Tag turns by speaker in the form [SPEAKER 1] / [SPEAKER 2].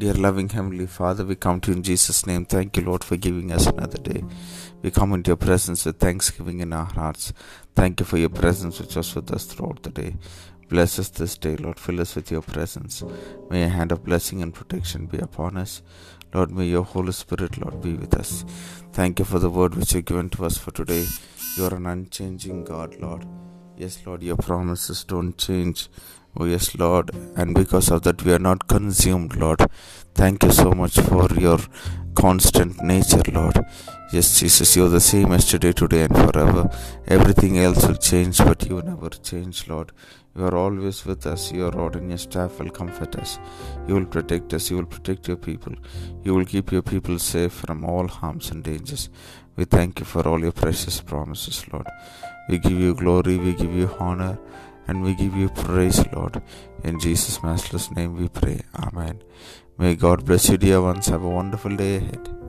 [SPEAKER 1] Dear loving Heavenly Father, we come to you in Jesus' name. Thank you, Lord, for giving us another day. We come into your presence with thanksgiving in our hearts. Thank you for your presence which was with us throughout the day. Bless us this day, Lord. Fill us with your presence. May a hand of blessing and protection be upon us. Lord, may your Holy Spirit, Lord, be with us. Thank you for the word which you have given to us for today. You are an unchanging God, Lord. Yes, Lord, your promises don't change. Oh, yes, Lord. And because of that, we are not consumed, Lord. Thank you so much for your constant nature, Lord. Yes, Jesus, you're the same yesterday, today, and forever. Everything else will change, but you never change, Lord. You are always with us. Your rod and your staff will comfort us. You will protect us. You will protect your people. You will keep your people safe from all harms and dangers. We thank you for all your precious promises, Lord. We give you glory. We give you honor and we give you praise, Lord. In Jesus' matchless name we pray. Amen. May God bless you, dear ones. Have a wonderful day ahead.